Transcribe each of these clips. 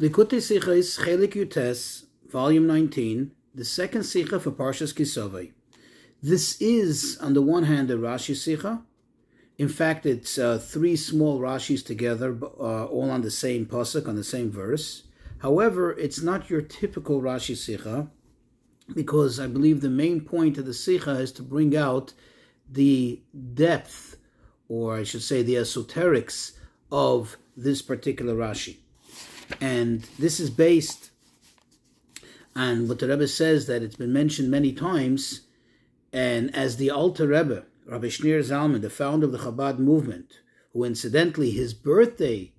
Likutei Sichos Chelik Yutes, Volume 19, the second Sicha for Parshas Ki Savo. This is, on the one hand, a Rashi Sicha. In fact, it's uh, three small Rashis together, uh, all on the same pasuk, on the same verse. However, it's not your typical Rashi Sicha, because I believe the main point of the Sicha is to bring out the depth, or I should say the esoterics, of this particular Rashi. And this is based on what the Rebbe says that it's been mentioned many times, and as the Alter Rebbe, Rabbi Shneur Zalman, the founder of the Chabad movement, who incidentally his birthday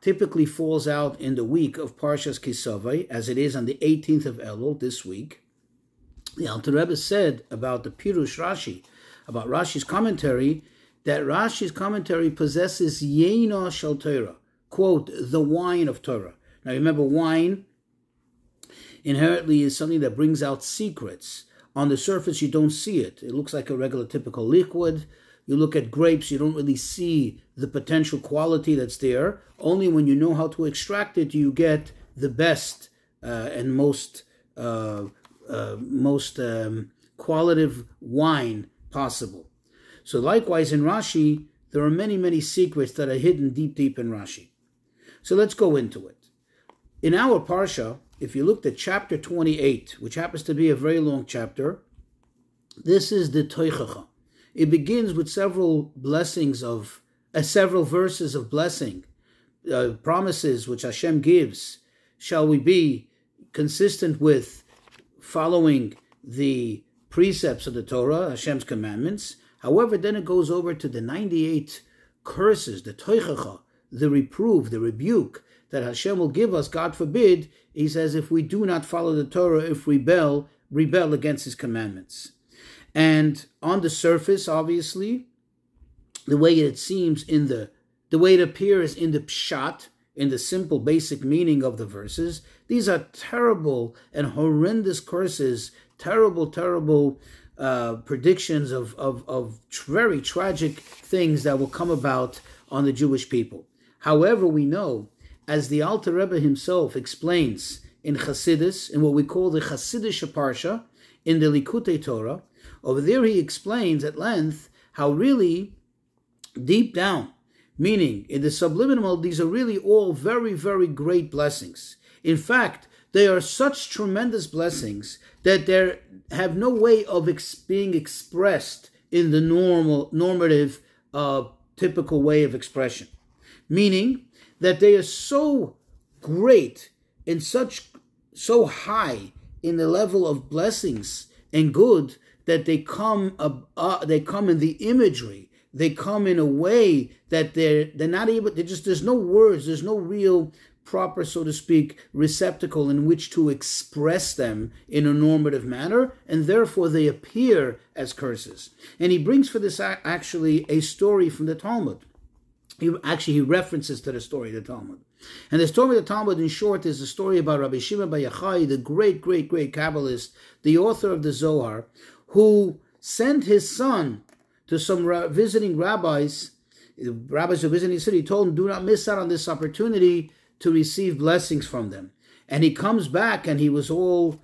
typically falls out in the week of Parshas Ki Savo, as it is on the 18th of Elul this week. The Alter Rebbe said about the Pirush Rashi, about Rashi's commentary, that Rashi's commentary possesses Yena Shal Torah, quote, the wine of Torah. Now remember, wine inherently is something that brings out secrets. On the surface, you don't see it. It looks like a regular typical liquid. You look at grapes, you don't really see the potential quality that's there. Only when you know how to extract it, you get the best uh, and most uh, uh, most um, qualitative wine possible. So likewise in Rashi, there are many, many secrets that are hidden deep, deep in Rashi. So let's go into it. In our Parsha, if you looked at chapter 28, which happens to be a very long chapter, this is the Toichacha. It begins with several blessings of, uh, several verses of blessing, uh, promises which Hashem gives. Shall we be consistent with following the precepts of the Torah, Hashem's commandments? However, then it goes over to the 98 curses, the Toichacha, the reproof, the rebuke that Hashem will give us, God forbid, he says, if we do not follow the Torah, if we rebel, rebel against his commandments. And on the surface, obviously, the way it seems in the the way it appears in the pshat, in the simple basic meaning of the verses, these are terrible and horrendous curses, terrible, terrible uh, predictions of, of, of very tragic things that will come about on the Jewish people. However, we know, as the Alter Rebbe himself explains in Chassidus, in what we call the Chassidish Parsha, in the Likutei Torah, over there he explains at length how really deep down, meaning in the subliminal, these are really all very, very great blessings. In fact, they are such tremendous blessings that they have no way of ex- being expressed in the normal, normative, uh, typical way of expression. Meaning that they are so great and such so high in the level of blessings and good that they come uh, uh, they come in the imagery. They come in a way that they're they're not able they just there's no words there's no real proper so to speak receptacle in which to express them in a normative manner and therefore they appear as curses. And he brings for this actually a story from the talmud he actually he references to the story of the talmud and the story of the Talmud, in short, is the story about Rabbi Shimon Bar Yochai, the great, great, great Kabbalist, the author of the Zohar, who sent his son to some ra- visiting rabbis, rabbis who visiting the city, told him, do not miss out on this opportunity to receive blessings from them. And he comes back and he was all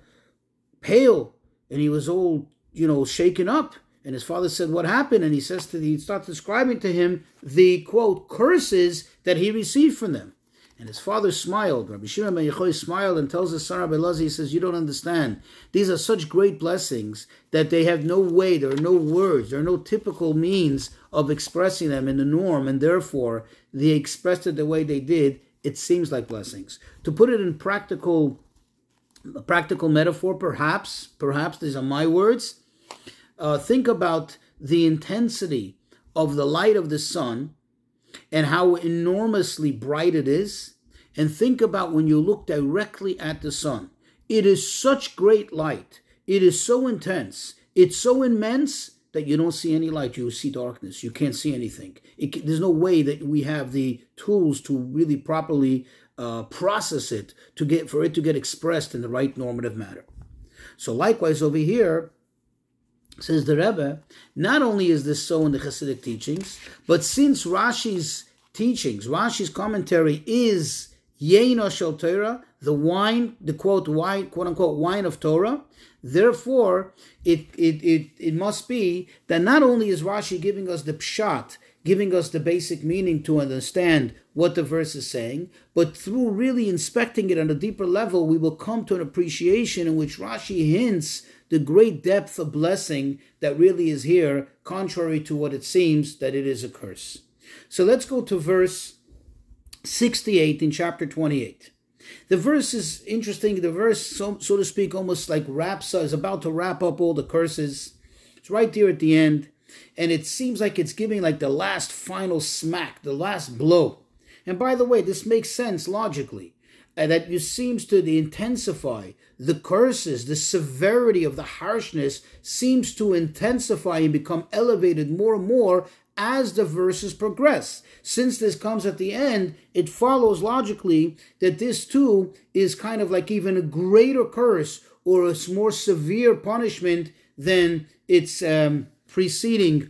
pale and he was all, you know, shaken up. And his father said, What happened? And he says to the, he starts describing to him the quote curses that he received from them. And his father smiled. Rabbi Shimon ben Yochai smiled and tells his son Rabbi Lazi, he says, You don't understand. These are such great blessings that they have no way, there are no words, there are no typical means of expressing them in the norm, and therefore they expressed it the way they did. It seems like blessings. To put it in practical, practical metaphor, perhaps, perhaps these are my words. Uh, think about the intensity of the light of the sun and how enormously bright it is. And think about when you look directly at the sun. It is such great light. It is so intense. It's so immense that you don't see any light. You see darkness. You can't see anything. It, there's no way that we have the tools to really properly uh, process it to get for it to get expressed in the right normative manner. So likewise over here, says the Rebbe, not only is this so in the Hasidic teachings, but since Rashi's teachings, Rashi's commentary is Yeina shel Torah, the wine, the quote wine, quote unquote wine of Torah. Therefore, it, it, it, it must be that not only is Rashi giving us the pshat, giving us the basic meaning to understand what the verse is saying, but through really inspecting it on a deeper level, we will come to an appreciation in which Rashi hints the great depth of blessing that really is here, contrary to what it seems that it is a curse. So let's go to verse 68 in chapter 28. The verse is interesting. The verse, so, so to speak, almost like wraps is about to wrap up all the curses. It's right there at the end, and it seems like it's giving like the last final smack, the last blow. And by the way, this makes sense logically. That you seems to intensify the curses, the severity of the harshness seems to intensify and become elevated more and more as the verses progress. Since this comes at the end, it follows logically that this too is kind of like even a greater curse or a more severe punishment than its um, preceding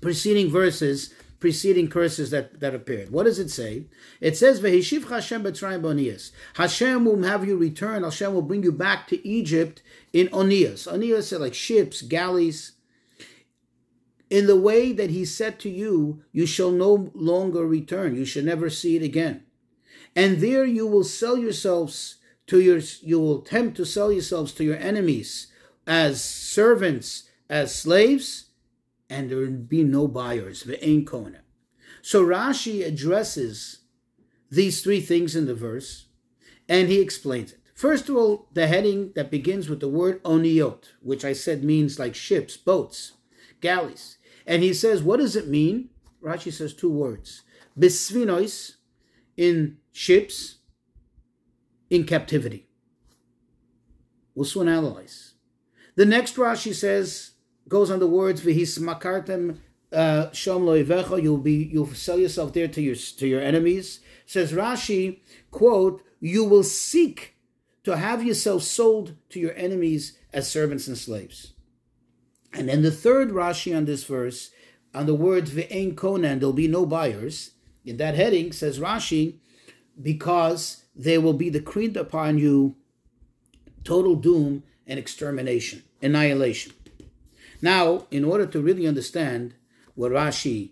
preceding verses preceding curses that, that appeared. What does it say? It says, Veheshiv Hashem b'tzrayim b'onias. Hashem will have you return. Hashem will bring you back to Egypt in onias. Onias are like ships, galleys. In the way that he said to you, you shall no longer return. You shall never see it again. And there you will sell yourselves to your, you will attempt to sell yourselves to your enemies as servants, as slaves, and there would be no buyers. Ve'ein kona. So Rashi addresses these three things in the verse, and he explains it. First of all, the heading that begins with the word oniot, which I said means like ships, boats, galleys. And he says, what does it mean? Rashi says two words. Bisvinois, in ships, in captivity. We'll soon analyze. The next Rashi says, goes on the words v'hismakartem uh, shom loivecha. You'll be you'll sell yourself there to your to your enemies. Says Rashi, quote, you will seek to have yourself sold to your enemies as servants and slaves. And then the third Rashi on this verse, on the words ve'en konan, there'll be no buyers. In that heading says Rashi, because there will be decreed upon you total doom and extermination, annihilation. Now, in order to really understand what Rashi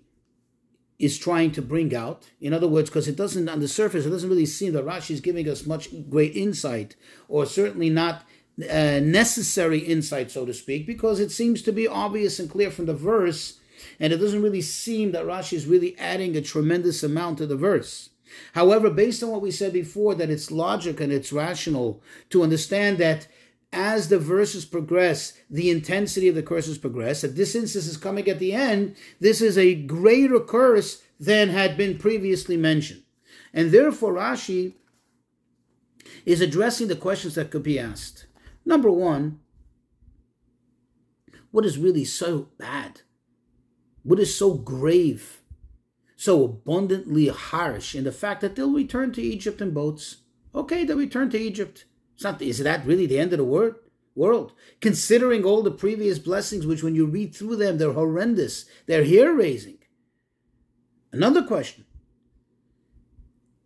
is trying to bring out, in other words, because it doesn't, on the surface, it doesn't really seem that Rashi is giving us much great insight, or certainly not uh, necessary insight, so to speak, because it seems to be obvious and clear from the verse, and it doesn't really seem that Rashi is really adding a tremendous amount to the verse. However, based on what we said before, that it's logic and it's rational to understand that as the verses progress, the intensity of the curses progress. At this instance is coming at the end, this is a greater curse than had been previously mentioned. And therefore, Rashi is addressing the questions that could be asked. Number one, what is really so bad? What is so grave, so abundantly harsh in the fact that they'll return to Egypt in boats? Okay, they'll return to Egypt. It's not, is that really the end of the world? World, considering all the previous blessings, which when you read through them, they're horrendous, they're hair raising. Another question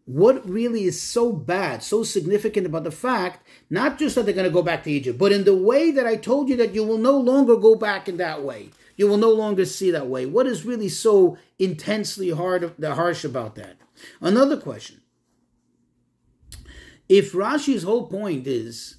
what really is so bad, so significant about the fact, not just that they're going to go back to Egypt, but in the way that I told you that you will no longer go back in that way. You will no longer see that way. What is really so intensely hard, harsh about that? Another question if Rashi's whole point is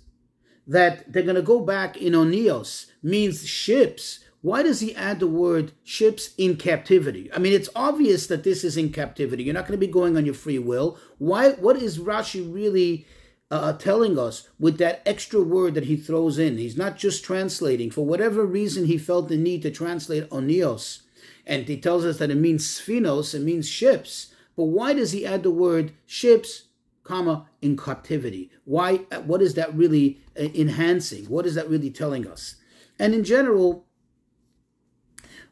that they're going to go back in Onios, means ships, why does he add the word ships in captivity? I mean, it's obvious that this is in captivity. You're not going to be going on your free will. Why? What is Rashi really uh, telling us with that extra word that he throws in? He's not just translating. For whatever reason, he felt the need to translate onios. And he tells us that it means sphinos, it means ships. But why does he add the word ships comma, in captivity. Why? What is that really uh, enhancing? What is that really telling us? And in general,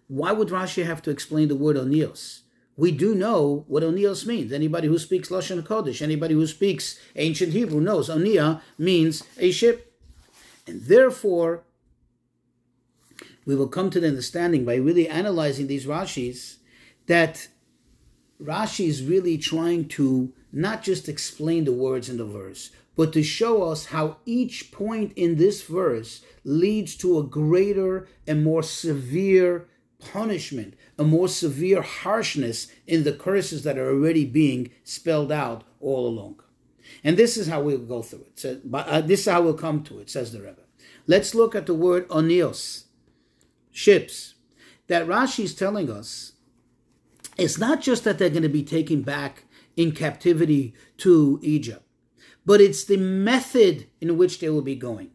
why would Rashi have to explain the word onios? We do know what onios means. Anybody who speaks Lashon Kodesh, anybody who speaks ancient Hebrew knows onia means a ship. And therefore, we will come to the understanding by really analyzing these Rashis that Rashi is really trying to not just explain the words in the verse, but to show us how each point in this verse leads to a greater and more severe punishment, a more severe harshness in the curses that are already being spelled out all along. And this is how we'll go through it. So, uh, this is how we'll come to it, says the Rebbe. Let's look at the word onios, ships, that Rashi is telling us. It's not just that they're going to be taken back in captivity to Egypt, but it's the method in which they will be going.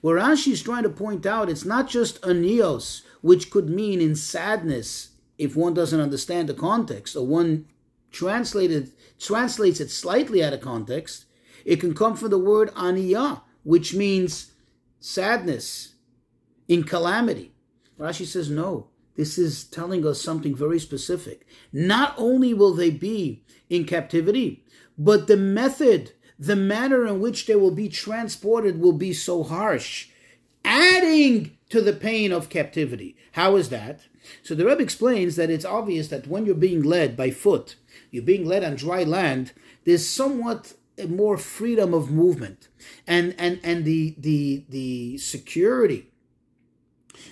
What Rashi is trying to point out, it's not just anios, which could mean in sadness if one doesn't understand the context, or one translated translates it slightly out of context. It can come from the word aniyah, which means sadness in calamity. Rashi says no. This is telling us something very specific. Not only will they be in captivity, but the method, the manner in which they will be transported will be so harsh, adding to the pain of captivity. How is that? So the Rebbe explains that it's obvious that when you're being led by foot, you're being led on dry land, there's somewhat more freedom of movement. And and and the the the security,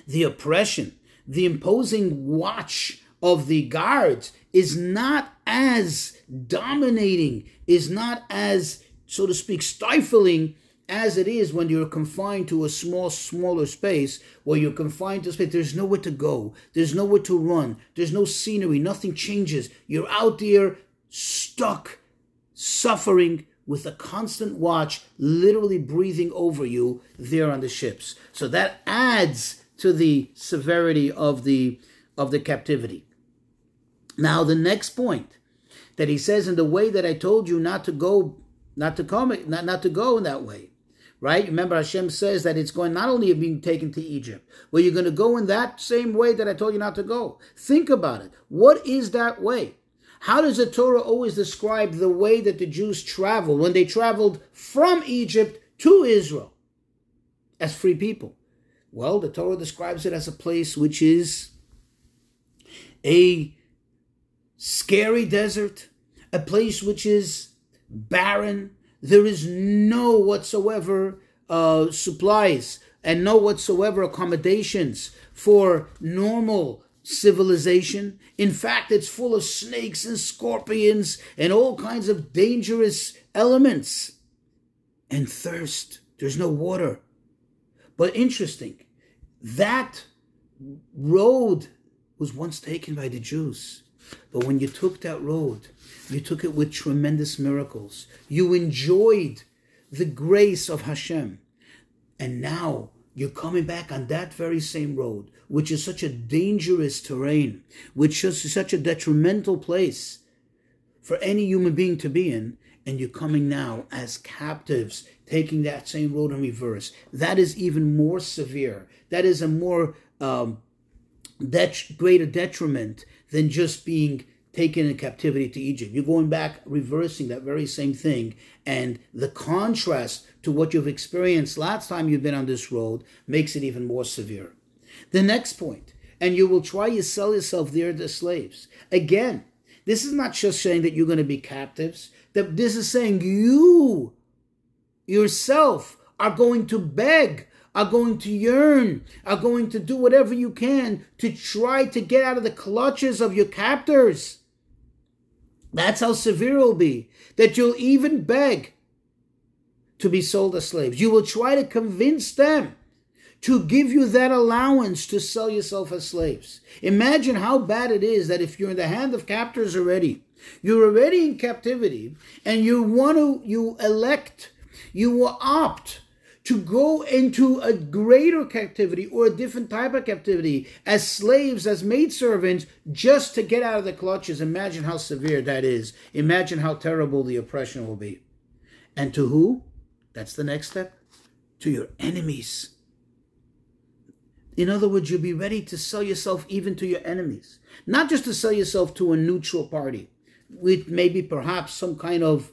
the oppression, the imposing watch of the guards is not as dominating, is not as, so to speak, stifling as it is when you're confined to a small, smaller space where you're confined to space. There's nowhere to go. There's nowhere to run. There's no scenery. Nothing changes. You're out there stuck, suffering with a constant watch literally breathing over you there on the ships. So that adds to the severity of the of the captivity. Now the next point that he says in the way that I told you not to go not to come not, not to go in that way right? Remember, Hashem says that it's going not only being taken to Egypt, but you're going to go in that same way that I told you not to go. Think about it. What is that way? How does the Torah always describe the way that the Jews traveled when they traveled from Egypt to Israel as free people? Well, the Torah describes it as a place which is a scary desert, a place which is barren, there is no whatsoever uh, supplies and no whatsoever accommodations for normal civilization. In fact, it's full of snakes and scorpions and all kinds of dangerous elements. And thirst. There's no water. But interesting, that road was once taken by the Jews. But when you took that road, you took it with tremendous miracles. You enjoyed the grace of Hashem. And now you're coming back on that very same road, which is such a dangerous terrain, which is such a detrimental place for any human being to be in. And you're coming now as captives, taking that same road in reverse. That is even more severe. That is a more um, det- greater detriment than just being taken in captivity to Egypt. You're going back, reversing that very same thing. And the contrast to what you've experienced last time you've been on this road makes it even more severe. The next point, and you will try to sell yourself there to slaves. Again, this is not just saying that you're going to be captives, that this is saying you yourself are going to beg are going to yearn, are going to do whatever you can to try to get out of the clutches of your captors. That's how severe it will be. That you'll even beg to be sold as slaves. You will try to convince them to give you that allowance to sell yourself as slaves. Imagine how bad it is that if you're in the hand of captors already, you're already in captivity, and you want to, you elect, you will opt to go into a greater captivity or a different type of captivity as slaves, as maidservants, just to get out of the clutches. Imagine how severe that is. Imagine how terrible the oppression will be. And to who? That's the next step. To your enemies. In other words, you'll be ready to sell yourself even to your enemies. Not just to sell yourself to a neutral party, with maybe perhaps some kind of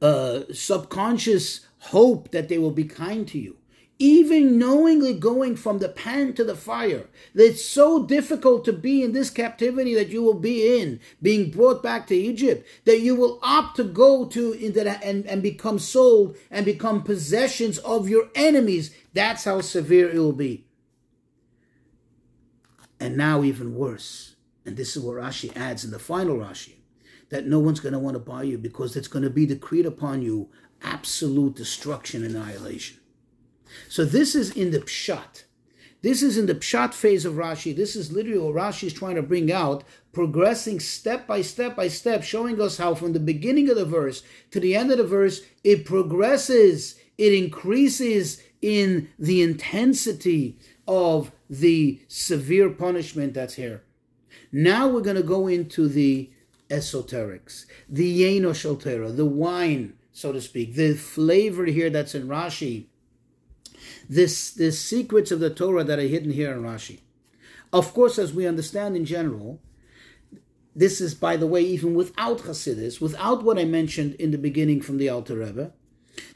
uh, subconscious hope that they will be kind to you. even knowingly going from the pan to the fire. It's so difficult to be in this captivity that you will be in, being brought back to Egypt, that you will opt to go to that and, and become sold and become possessions of your enemies. That's how severe it will be. And now even worse. And this is what Rashi adds in the final Rashi. That no one's going to want to buy you because it's going to be decreed upon you absolute destruction, annihilation. So this is in the pshat. This is in the pshat phase of Rashi. This is literally what Rashi is trying to bring out, progressing step by step by step, showing us how from the beginning of the verse to the end of the verse, it progresses, it increases in the intensity of the severe punishment that's here. Now we're going to go into the esoterics, the yeno shaltera, the wine, so to speak, the flavor here that's in Rashi this the secrets of the Torah that are hidden here in Rashi. Of course, as we understand in general, this is, by the way, even without Hasidus, without what I mentioned in the beginning from the Alter Rebbe,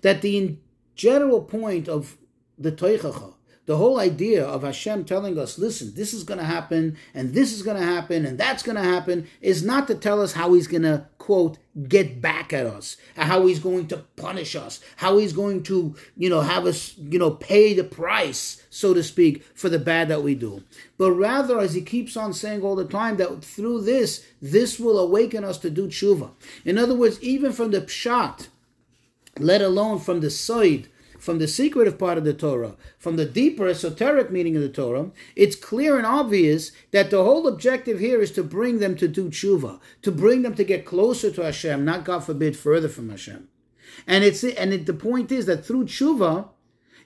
that the general point of the Toichacha, the whole idea of Hashem telling us, listen, this is going to happen, and this is going to happen, and that's going to happen, is not to tell us how He's going to, quote, get back at us, how He's going to punish us, how He's going to, you know, have us, you know, pay the price, so to speak, for the bad that we do. But rather, as He keeps on saying all the time, that through this, this will awaken us to do tshuva. In other words, even from the pshat, let alone from the side from the secretive part of the Torah, from the deeper esoteric meaning of the Torah, it's clear and obvious that the whole objective here is to bring them to do tshuva, to bring them to get closer to Hashem, not God forbid further from Hashem. And it's and it, the point is that through tshuva,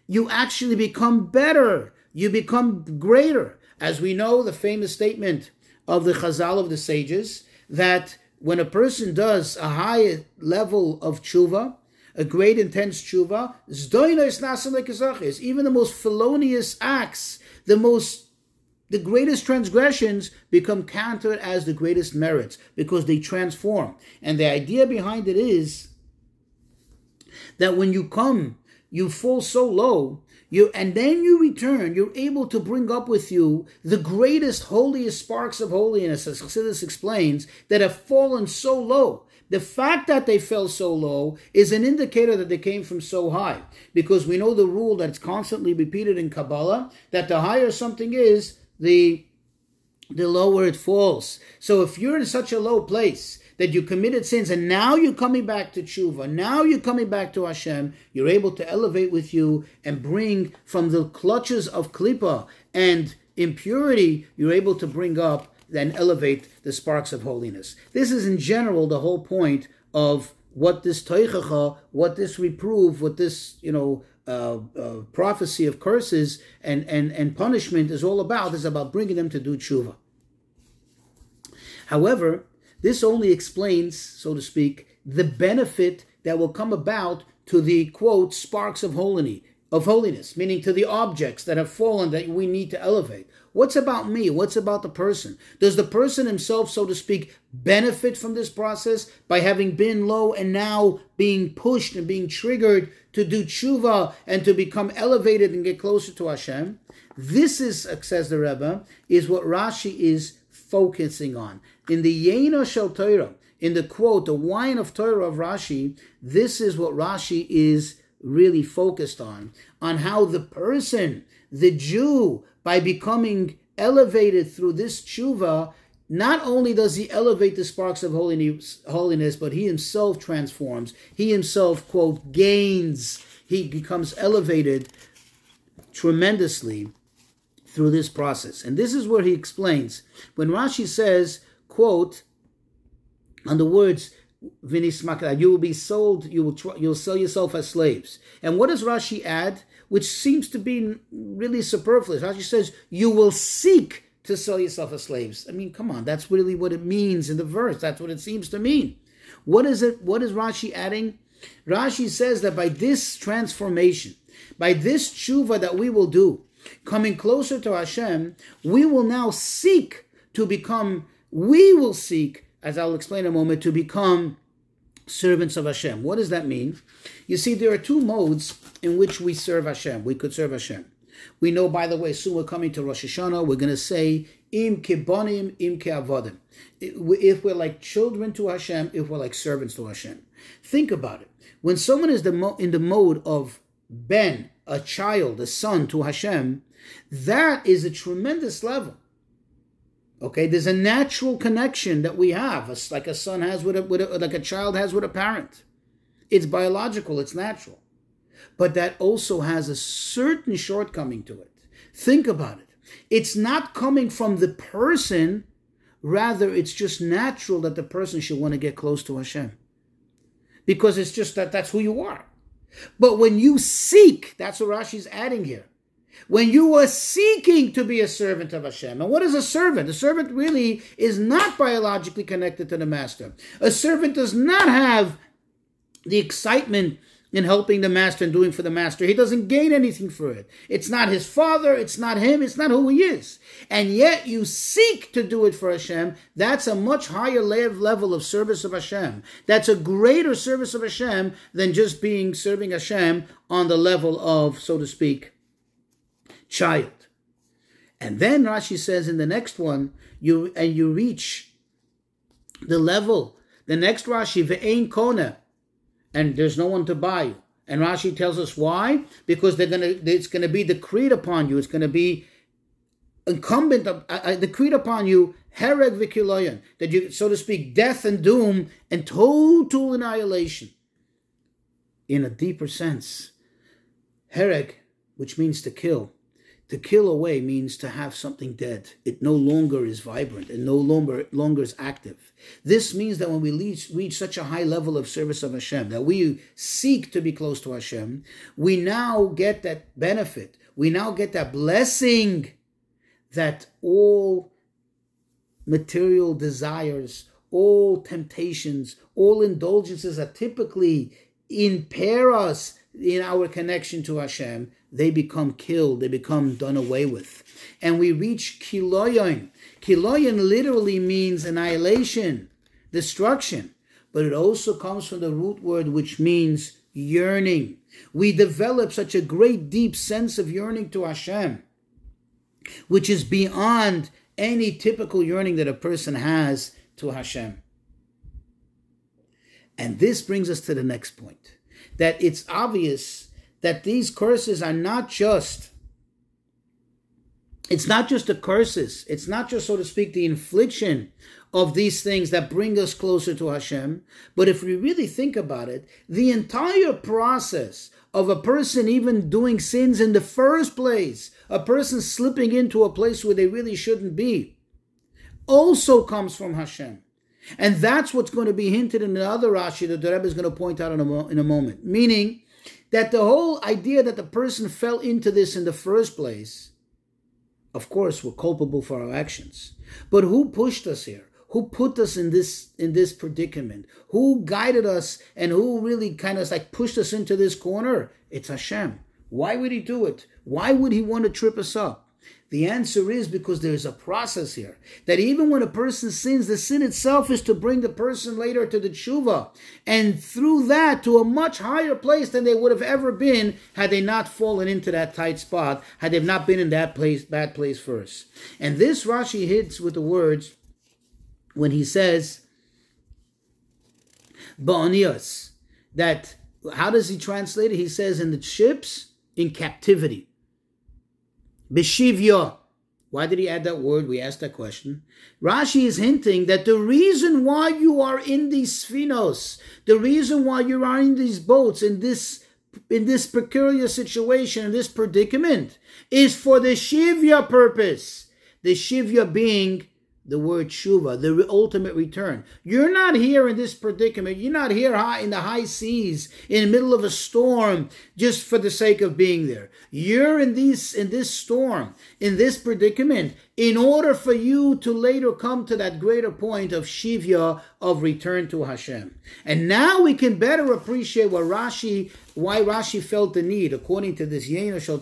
you actually become better, you become greater. As we know, the famous statement of the Chazal of the sages that when a person does a high level of tshuva, a great intense tshuva, is even the most felonious acts, the most the greatest transgressions become counted as the greatest merits because they transform. And the idea behind it is that when you come, you fall so low, you and then you return, you're able to bring up with you the greatest, holiest sparks of holiness, as Chassidus explains, that have fallen so low the fact that they fell so low is an indicator that they came from so high, because we know the rule that's constantly repeated in Kabbalah that the higher something is, the the lower it falls. So if you're in such a low place that you committed sins and now you're coming back to tshuva, now you're coming back to Hashem, you're able to elevate with you and bring from the clutches of klipa and impurity, you're able to bring up then elevate the sparks of holiness. This is in general the whole point of what this teichacha, what this reprove, what this you know uh, uh, prophecy of curses and, and and punishment is all about. Is about bringing them to do tshuva. However, this only explains, so to speak, the benefit that will come about to the quote sparks of holiness of holiness, meaning to the objects that have fallen that we need to elevate. What's about me? What's about the person? Does the person himself, so to speak, benefit from this process by having been low and now being pushed and being triggered to do tshuva and to become elevated and get closer to Hashem? This is, says the Rebbe, is what Rashi is focusing on. In the Yena Shel Torah, in the quote, the wine of Torah of Rashi, this is what Rashi is really focused on, on how the person, the Jew, by becoming elevated through this tshuva, not only does he elevate the sparks of holiness, holiness, but he himself transforms. He himself, quote, gains. He becomes elevated tremendously through this process. And this is where he explains. When Rashi says, quote, on the words, you will be sold, you will try, you'll sell yourself as slaves. And what does Rashi add? which seems to be really superfluous. Rashi says, You will seek to sell yourself as slaves. I mean, come on, that's really what it means in the verse. That's what it seems to mean. What is it? What is Rashi adding? Rashi says that by this transformation, by this tshuva that we will do, coming closer to Hashem, we will now seek to become, we will seek, as I'll explain in a moment, to become servants of Hashem. What does that mean? You see, there are two modes in which we serve Hashem. We could serve Hashem. We know, by the way, soon we're coming to Rosh Hashanah. We're going to say im kibonim im keavodim. If we're like children to Hashem, if we're like servants to Hashem. Think about it. When someone is the in the mode of ben, a child, a son to Hashem, that is a tremendous level. Okay, there's a natural connection that we have, like a son has with a, with a, like a child has with a parent. It's biological, it's natural. But that also has a certain shortcoming to it. Think about it. It's not coming from the person, rather, it's just natural that the person should want to get close to Hashem. Because it's just that that's who you are. But when you seek, that's what Rashi's adding here when you are seeking to be a servant of Hashem. And what is a servant? A servant really is not biologically connected to the master. A servant does not have the excitement in helping the master and doing for the master. He doesn't gain anything for it. It's not his father, it's not him, it's not who he is. And yet you seek to do it for Hashem. That's a much higher level of service of Hashem. That's a greater service of Hashem than just being serving Hashem on the level of, so to speak, child. And then Rashi says in the next one, you and you reach the level. The next Rashi, ve'ein kona, and there's no one to buy you. And Rashi tells us why? Because they're gonna, it's gonna be decreed upon you. It's gonna be incumbent, uh, uh, decreed upon you, hereg v'kiloyan, that you, so to speak, death and doom and total annihilation. In a deeper sense, hereg, which means to kill, to kill away means to have something dead. It no longer is vibrant and no longer, longer is active. This means that when we reach, reach such a high level of service of Hashem, that we seek to be close to Hashem, we now get that benefit. We now get that blessing that all material desires, all temptations, all indulgences that typically impair us in our connection to Hashem, they become killed, they become done away with. And we reach kiloyon. Kiloyon literally means annihilation, destruction, but it also comes from the root word which means yearning. We develop such a great deep sense of yearning to Hashem, which is beyond any typical yearning that a person has to Hashem. And this brings us to the next point that it's obvious that these curses are not just it's not just the curses. It's not just so to speak the infliction of these things that bring us closer to Hashem. But if we really think about it the entire process of a person even doing sins in the first place a person slipping into a place where they really shouldn't be also comes from Hashem and that's what's going to be hinted in the other Rashi that the Rebbe is going to point out in a, mo- in a moment. Meaning that the whole idea that the person fell into this in the first place, of course, we're culpable for our actions. But who pushed us here? Who put us in this in this predicament? Who guided us and who really kind of like pushed us into this corner? It's Hashem. Why would he do it? Why would he want to trip us up? The answer is because there's a process here. That even when a person sins, the sin itself is to bring the person later to the tshuva. And through that to a much higher place than they would have ever been had they not fallen into that tight spot, had they not been in that place, bad place first. And this Rashi hits with the words when he says, Ba'anias, that how does he translate it? He says in the ships in captivity. Beshivya. Why did he add that word? We asked that question. Rashi is hinting that the reason why you are in these sphinos, the reason why you are in these boats, in this in this peculiar situation, in this predicament, is for the shivya purpose. The shivya being the word shuva, the ultimate return. You're not here in this predicament. You're not here high in the high seas, in the middle of a storm, just for the sake of being there. You're in these in this storm, in this predicament, in order for you to later come to that greater point of shivya, of return to Hashem. And now we can better appreciate what Rashi, why Rashi felt the need, according to this Yena Shal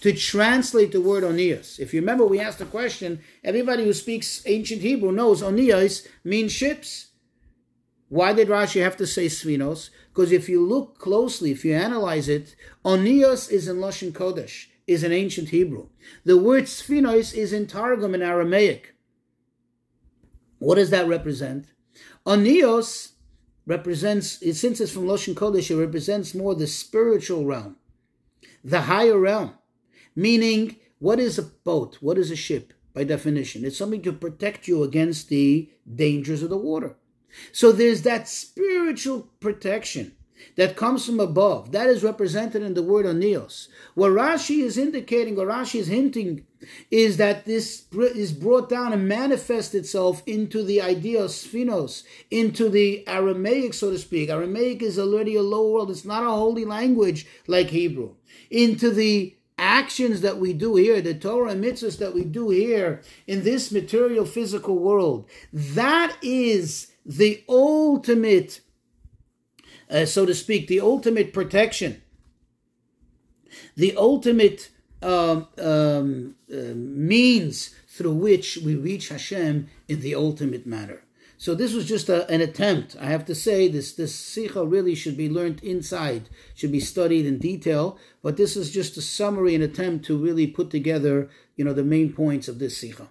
to translate the word onias. If you remember, we asked the question, everybody who speaks ancient Hebrew knows onias means ships. Why did Rashi have to say Svinos? Because if you look closely, if you analyze it, Onios is in Lashon Kodesh, is in ancient Hebrew. The word Sfinos is in Targum in Aramaic. What does that represent? Onios represents, since it's from Lashon Kodesh, it represents more the spiritual realm, the higher realm. Meaning, what is a boat? What is a ship? By definition, it's something to protect you against the dangers of the water. So there's that spiritual protection that comes from above. That is represented in the word onios. What Rashi is indicating, or Rashi is hinting, is that this is brought down and manifests itself into the idea of sphinos, into the Aramaic, so to speak. Aramaic is already a low world. It's not a holy language like Hebrew. Into the actions that we do here, the Torah and mitzvahs that we do here in this material physical world, that is the ultimate uh, so to speak, the ultimate protection, the ultimate um, um, uh, means through which we reach Hashem in the ultimate manner. So this was just a, an attempt. I have to say this this sikha really should be learned inside, should be studied in detail. But this is just a summary, an attempt to really put together, you know, the main points of this sikha.